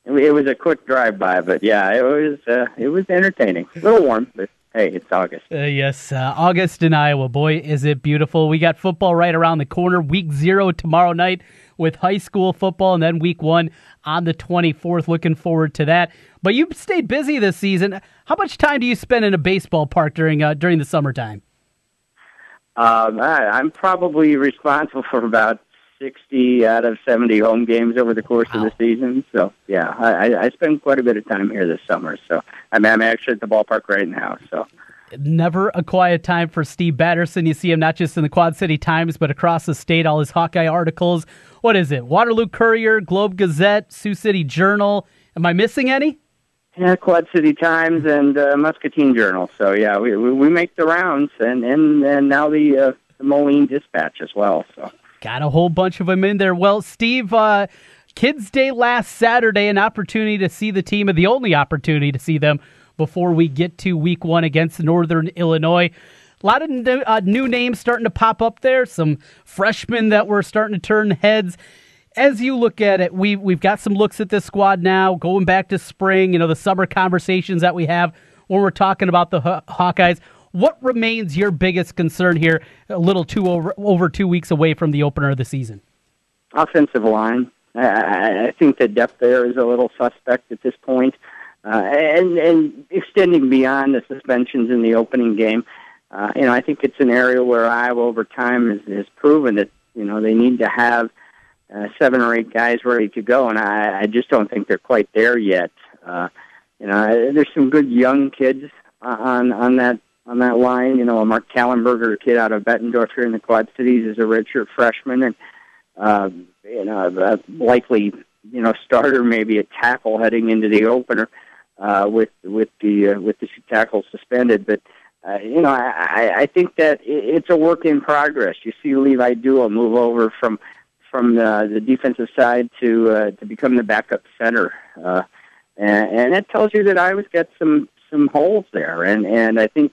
It, was a quick drive by, but yeah, it was uh, it was entertaining. A little warm, but hey, it's August.
Uh, yes, uh, August in Iowa. Boy, is it beautiful. We got football right around the corner. Week zero tomorrow night with high school football, and then week one on the 24th. Looking forward to that. But you've stayed busy this season. How much time do you spend in a baseball park during uh, during the summertime?
Um, I, I'm probably responsible for about 60 out of 70 home games over the course wow. of the season. So, yeah, I, I spend quite a bit of time here this summer. So, I mean, I'm actually at the ballpark right now. So,
never a quiet time for Steve Batterson. You see him not just in the Quad City Times, but across the state. All his Hawkeye articles. What is it? Waterloo Courier, Globe Gazette, Sioux City Journal. Am I missing any?
Yeah, Quad City Times and uh, Muscatine Journal. So yeah, we we make the rounds, and and, and now the, uh, the Moline Dispatch as well. So
got a whole bunch of them in there. Well, Steve, uh, Kids Day last Saturday, an opportunity to see the team, and the only opportunity to see them before we get to Week One against Northern Illinois. A lot of new, uh, new names starting to pop up there. Some freshmen that were starting to turn heads as you look at it, we we've got some looks at this squad now, going back to spring. You know, the summer conversations that we have when we're talking about the Hawkeyes. What remains your biggest concern here? A little two over over two weeks away from the opener of the season.
Offensive line. I, I think the depth there is a little suspect at this point, uh, and and extending beyond the suspensions in the opening game. Uh, you know, I think it's an area where Iowa over time has, has proven that you know they need to have uh, seven or eight guys ready to go, and I, I just don't think they're quite there yet. Uh, you know, there's some good young kids on on that on that line. You know, Mark Kallenberger, kid out of Bettendorf here in the Quad Cities, is a redshirt freshman, and uh, you know, a likely you know starter, maybe a tackle heading into the opener uh, with with the uh, with the two tackles suspended, but. Uh, you know, I, I think that it's a work in progress. You see Levi Duwe move over from from the, the defensive side to uh, to become the backup center, uh, and, and that tells you that Iowa's got some some holes there, and and I think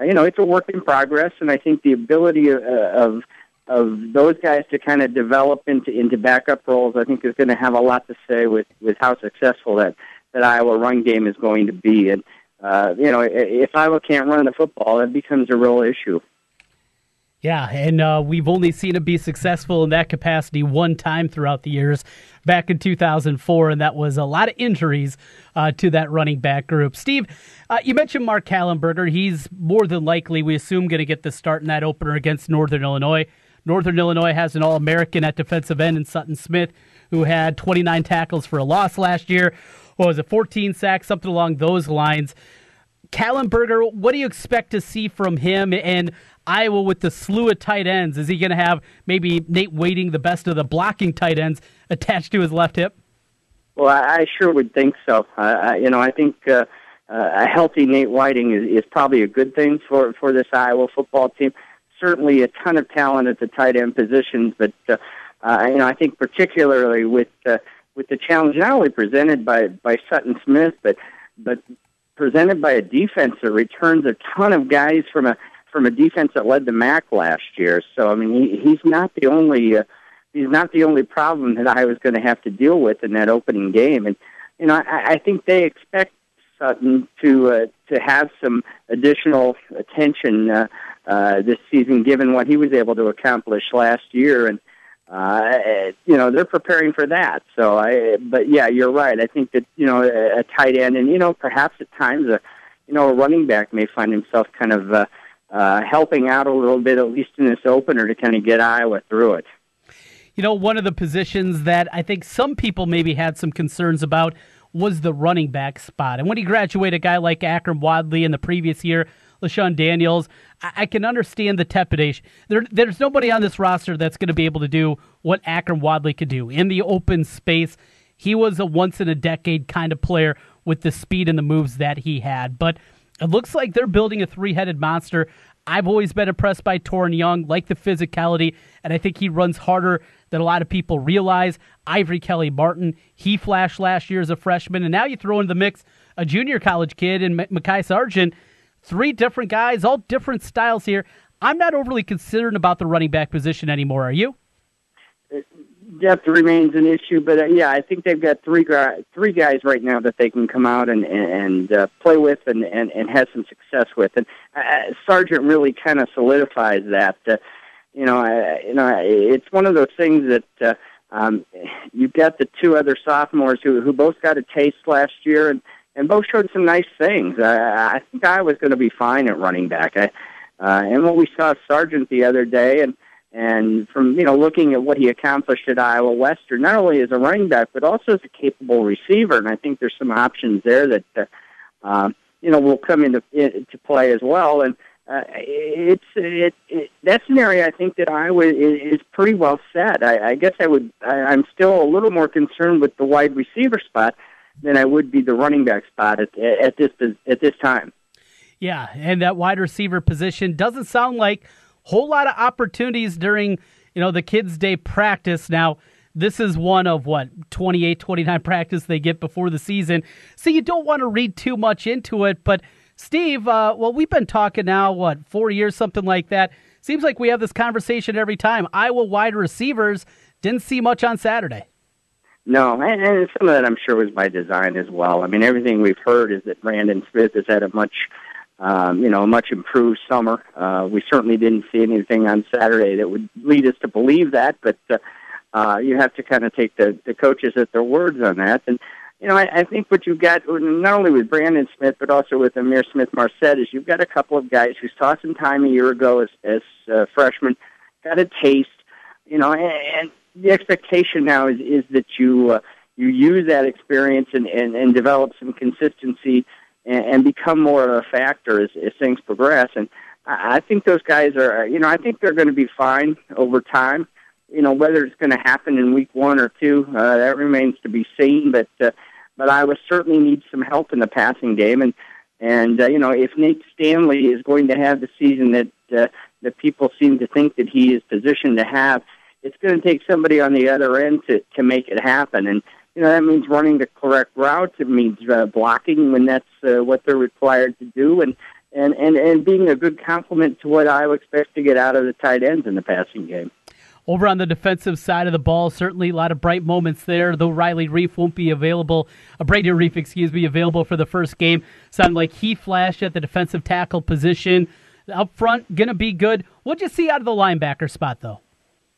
you know it's a work in progress, and I think the ability of, of of those guys to kind of develop into into backup roles, I think is going to have a lot to say with with how successful that that Iowa run game is going to be. And uh, you know, if Iowa can't run the football, that becomes a real issue.
Yeah, and uh, we've only seen it be successful in that capacity one time throughout the years, back in 2004, and that was a lot of injuries uh, to that running back group. Steve, uh, you mentioned Mark Kallenberger. He's more than likely, we assume, going to get the start in that opener against Northern Illinois. Northern Illinois has an All American at defensive end in Sutton Smith, who had 29 tackles for a loss last year. What was it, 14 sacks, something along those lines. Kallenberger, what do you expect to see from him and Iowa with the slew of tight ends? Is he going to have maybe Nate Wieting, the best of the blocking tight ends, attached to his left hip?
Well, I, I sure would think so. Uh, you know, I think uh, uh, a healthy Nate Wieting is, is probably a good thing for for this Iowa football team. Certainly, a ton of talent at the tight end positions, but uh, uh, you know, I think particularly with uh, with the challenge not only presented by by Sutton Smith, but but presented by a defense that returns a ton of guys from a from a defense that led the MAC last year. So I mean, he, he's not the only uh, he's not the only problem that Iowa's going to have to deal with in that opening game. And you know, I, I think they expect Sutton to uh, to have some additional attention uh, uh, this season, given what he was able to accomplish last year. And uh, you know, they're preparing for that. So I, but yeah, you're right. I think that you know a, tight end, and you know, perhaps at times a you know a running back may find himself kind of uh, uh, helping out a little bit, at least in this opener, to kind of get Iowa through it.
You know, one of the positions that I think some people maybe had some concerns about was the running back spot. And when he graduated, a guy like Akrum Wadley in the previous year, LeShun Daniels, I, I can understand the trepidation. There, there's nobody on this roster that's going to be able to do what Akrum Wadley could do in the open space. He was a once in a decade kind of player with the speed and the moves that he had. But it looks like they're building a three headed monster. I've always been impressed by Toren Young, like the physicality, and I think he runs harder than a lot of people realize. Ivory Kelly Martin, he flashed last year as a freshman, and now you throw in the mix a junior college kid in Mekhi Sargent. Three different guys, all different styles here. I'm not overly concerned about the running back position anymore. Are you?
Depth remains an issue, but uh, yeah, I think they've got three guys, three guys right now that they can come out and and uh, play with and, and and have some success with. And uh, Sargent really kind of solidifies that. Uh, you know, I, you know, it's one of those things that uh, um, you've got the two other sophomores who who both got a taste last year and and both showed some nice things. I, I think Iowa's going to be fine at running back. I, uh, and what we saw Sargent the other day, and and from you know looking at what he accomplished at Iowa Western, not only as a running back but also as a capable receiver, and I think there's some options there that uh, um, you know will come into into play as well. And uh, it's it, it that's an area I think that Iowa is, is pretty well set. I, I guess I would I, I'm still a little more concerned with the wide receiver spot than I would be the running back spot at at this at this time.
Yeah, and that wide receiver position doesn't sound like a whole lot of opportunities during you know the kids day practice. Now this is one of what 28 29 practice they get before the season. So you don't want to read too much into it but steve uh, well we've been talking now what four years something like that. Seems like we have this conversation every time. Iowa wide receivers didn't see much on saturday
no, and, and some of that I'm sure was by design as well. I mean, everything we've heard is that Brandon Smith has had a much um, you know, a much improved summer. Uh, we certainly didn't see anything on Saturday that would lead us to believe that, but uh, uh, you have to kind of take the, the coaches at their words on that. And, you know, I, I think what you've got, not only with Brandon Smith, but also with Ihmir Smith-Marsette, is you've got a couple of guys who saw some time a year ago as, as uh, freshmen, got a taste, you know, and, and the expectation now is, is that you, uh, you use that experience and, and, and develop some consistency and, and become more of a factor as, as things progress. And I, I think those guys are, you know, I think they're going to be fine over time. You know, whether it's going to happen in week one or two, uh, that remains to be seen. But uh, but I would certainly need some help in the passing game, and and uh, you know, if Nate Stanley is going to have the season that uh, that people seem to think that he is positioned to have, it's going to take somebody on the other end to to make it happen. And you know that means running the correct routes. It means uh, blocking when that's uh, what they're required to do, and and and and being a good complement to what Iowa expects to get out of the tight ends in the passing game.
Over on the defensive side of the ball, certainly a lot of bright moments there. Though Riley Reiff won't be available, uh, Brady Reiff, excuse me, available for the first game. Sounded like he flashed at the defensive tackle position. Up front, gonna be good. What'd you see out of the linebacker spot, though?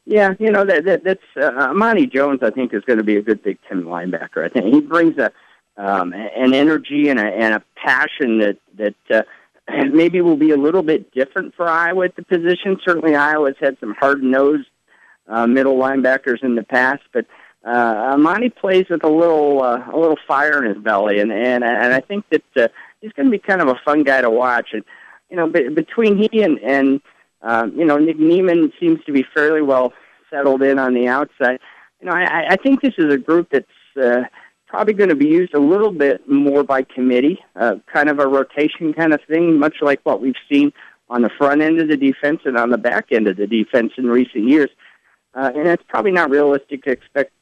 Yeah, you know that, that that's uh, Amani Jones. I think is going to be a good Big Ten linebacker. I think he brings a um, an energy and a and a passion that that uh, maybe will be a little bit different for Iowa at the position. Certainly, Iowa's had some hard nosed uh, middle linebackers in the past, but uh, Amani plays with a little uh, a little fire in his belly, and and and I think that uh, he's going to be kind of a fun guy to watch. And you know, be, between he and and um, you know Nick Niemann seems to be fairly well settled in on the outside. You know, I, I think this is a group that's uh, probably going to be used a little bit more by committee, uh, kind of a rotation kind of thing, much like what we've seen on the front end of the defense and on the back end of the defense in recent years. Uh, and it's probably not realistic to expect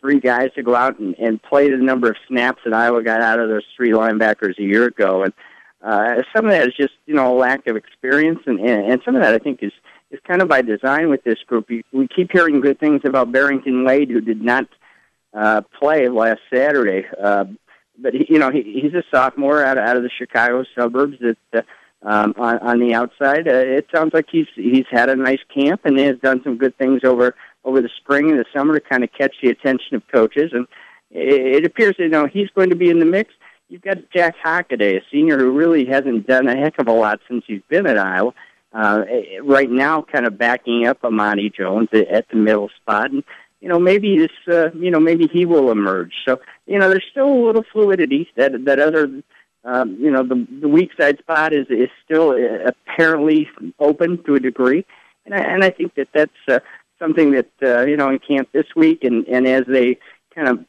three guys to go out and, and play the number of snaps that Iowa got out of those three linebackers a year ago. And uh, some of that is just you know lack of experience, and, and and some of that I think is is kind of by design with this group. We, we keep hearing good things about Barrington Wade, who did not uh, play last Saturday. Uh, but he, you know he, he's a sophomore out of, out of the Chicago suburbs. That uh, um, on, on the outside. Uh, it sounds like he's he's had a nice camp and has done some good things over over the spring and the summer to kind of catch the attention of coaches. And it, it appears you know he's going to be in the mix. You've got Jack Hockaday, a senior who really hasn't done a heck of a lot since he's been at Iowa. Uh, right now, kind of backing up Amani Jones at the middle spot, and you know maybe this, uh, you know maybe he will emerge. So you know there's still a little fluidity that that other um, you know, the, the weak side spot is is still uh, apparently open to a degree, and I, and I think that that's uh, something that uh, you know in camp this week, and and as they kind of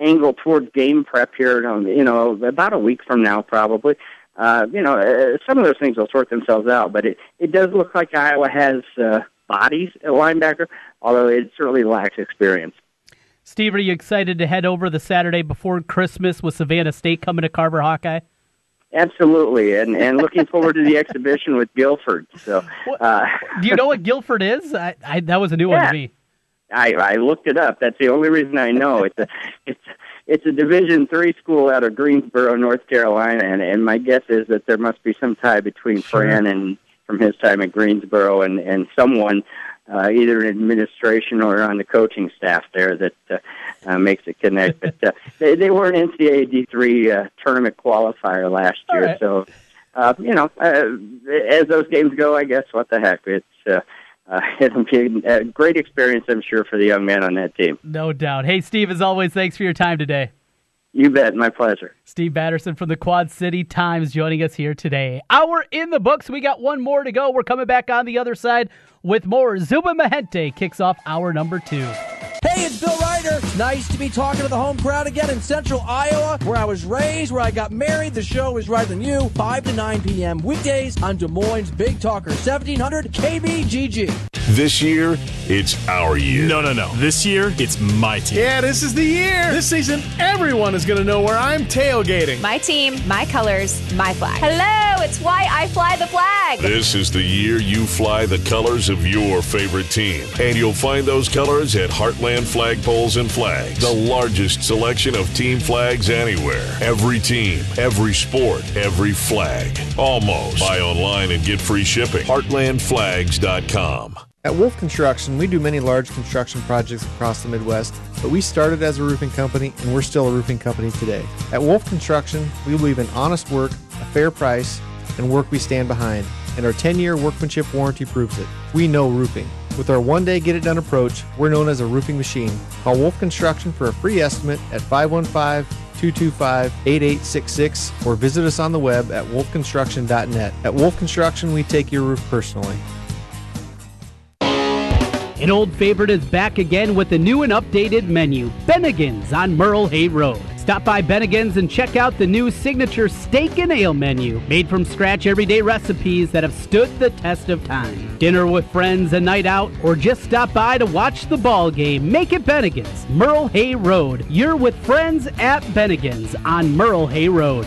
angle towards game prep here, you know, about a week from now probably. Uh, you know, uh, some of those things will sort themselves out, but it it does look like Iowa has uh, bodies at linebacker, although it certainly lacks experience.
Steve, are you excited to head over the Saturday before Christmas with Savannah State coming to Carver Hawkeye?
Absolutely, and and looking forward to the exhibition with Guilford. So, uh,
do you know what Guilford is? I, I that was a new yeah. one to me.
I I looked it up. That's the only reason I know. It's a it's it's a Division three school out of Greensboro, North Carolina, and and my guess is that there must be some tie between sure. Fran and from his time at Greensboro and and someone uh, either in administration or on the coaching staff there that uh, uh, makes it connect. But uh, they, they were an NCAA D3 uh, tournament qualifier last year, right. so uh, you know, uh, as those games go, I guess what the heck, it's. Uh, uh, it'll be a great experience, I'm sure, for the young man on that team.
No doubt. Hey, Steve, as always, thanks for your time today.
You bet. My pleasure.
Steve Batterson from the Quad City Times joining us here today. Hour in the books. We got one more to go. We're coming back on the other side with more. Zubin Mehenti kicks off hour number two.
Hey, it's Bill Ryder. Nice to be talking to the home crowd again in central Iowa, where I was raised, where I got married. The show is right than you, 5 to 9 p.m. weekdays on Des Moines Big Talker, 1700 KBGG.
This year, it's our year.
No, no, no. This year, it's my team.
Yeah, this is the year. This season, everyone is going to know where I'm tailgating.
My team, my colors, my flag. Hello, it's why I fly the flag.
This is the year you fly the colors of your favorite team. And you'll find those colors at Heartland Flagpoles and Flags, the largest selection of team flags anywhere. Every team, every sport, every flag. Almost. Buy online and get free shipping. HeartlandFlags.com.
At Wolf Construction, we do many large construction projects across the Midwest, but we started as a roofing company and we're still a roofing company today. At Wolf Construction, we believe in honest work, a fair price, and work we stand behind, and our 10 year workmanship warranty proves it. We know roofing. With our one day get it done approach, we're known as a roofing machine. Call Wolf Construction for a free estimate at 515 225 8866 or visit us on the web at wolfconstruction.net. At Wolf Construction, we take your roof personally.
An old favorite is back again with a new and updated menu Bennigan's on Merle Hay Road. Stop by Bennigan's and check out the new signature steak and ale menu, made from scratch everyday recipes that have stood the test of time. Dinner with friends, a night out, or just stop by to watch the ball game. Make it Bennigan's, Merle Hay Road. You're with friends at Bennigan's on Merle Hay Road.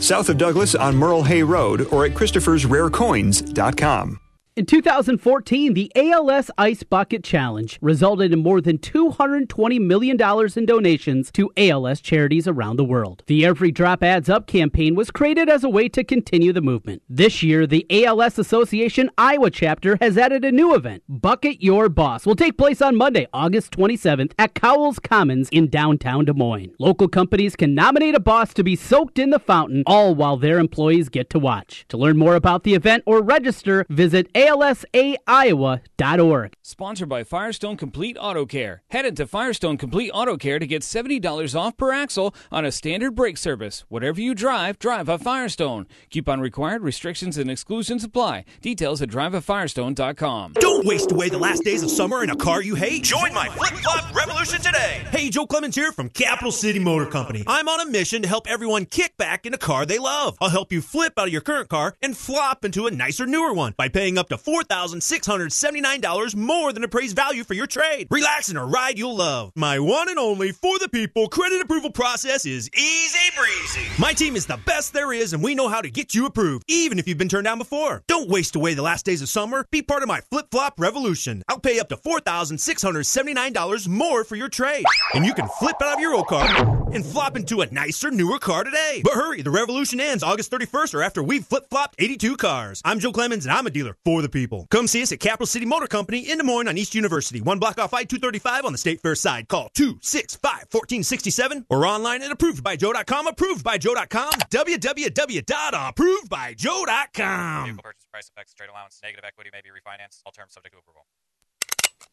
south of Douglas on Merle Hay Road or at Christopher'sRareCoins.com.
In 2014, the ALS Ice Bucket Challenge resulted in more than $220 million in donations to ALS charities around the world. The Every Drop Adds Up campaign was created as a way to continue the movement. This year, the ALS Association Iowa chapter has added a new event, Bucket Your Boss, will take place on Monday, August 27th at Cowles Commons in downtown Des Moines. Local companies can nominate a boss to be soaked in the fountain, all while their employees get to watch. To learn more about the event or register, visit alsaiowa.org.
Sponsored by Firestone Complete Auto Care. Head into Firestone Complete Auto Care to get $70 off per axle on a standard brake service. Whatever you drive, drive a Firestone. Coupon required, restrictions and exclusions apply. Details at driveafirestone.com.
Don't waste away the last days of summer in a car you hate. Join my flip flop revolution today. Hey, Joe Clemens here from Capital City Motor Company. I'm on a mission to help everyone kick back in a car they love. I'll help you flip out of your current car and flop into a nicer, newer one by paying up to $4,679 more than appraised value for your trade. Relax in a ride you'll love. My one and only for the people credit approval process is easy breezy. My team is the best there is, and we know how to get you approved, even if you've been turned down before. Don't waste away the last days of summer. Be part of my flip flop revolution. I'll pay up to $4,679 more for your trade. And you can flip out of your old car and flop into a nicer, newer car today. But hurry, the revolution ends August 31st or after we've flip flopped 82 cars. I'm Joe Clemens, and I'm a dealer for the people. Come see us at Capital City Motor Company in Des Moines on East University, one block off I 235 on the State Fair side. Call 265 1467 or online at approvedbyjoe.com. Approvedbyjoe.com. www.approvedbyjoe.com.
Vehicle purchase price effects, trade allowance, negative equity may be refinanced. All terms subject to approval.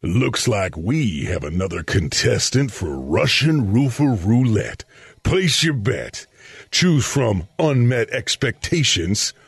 Looks like we have another contestant for Russian Roofer Roulette. Place your bet. Choose from unmet expectations,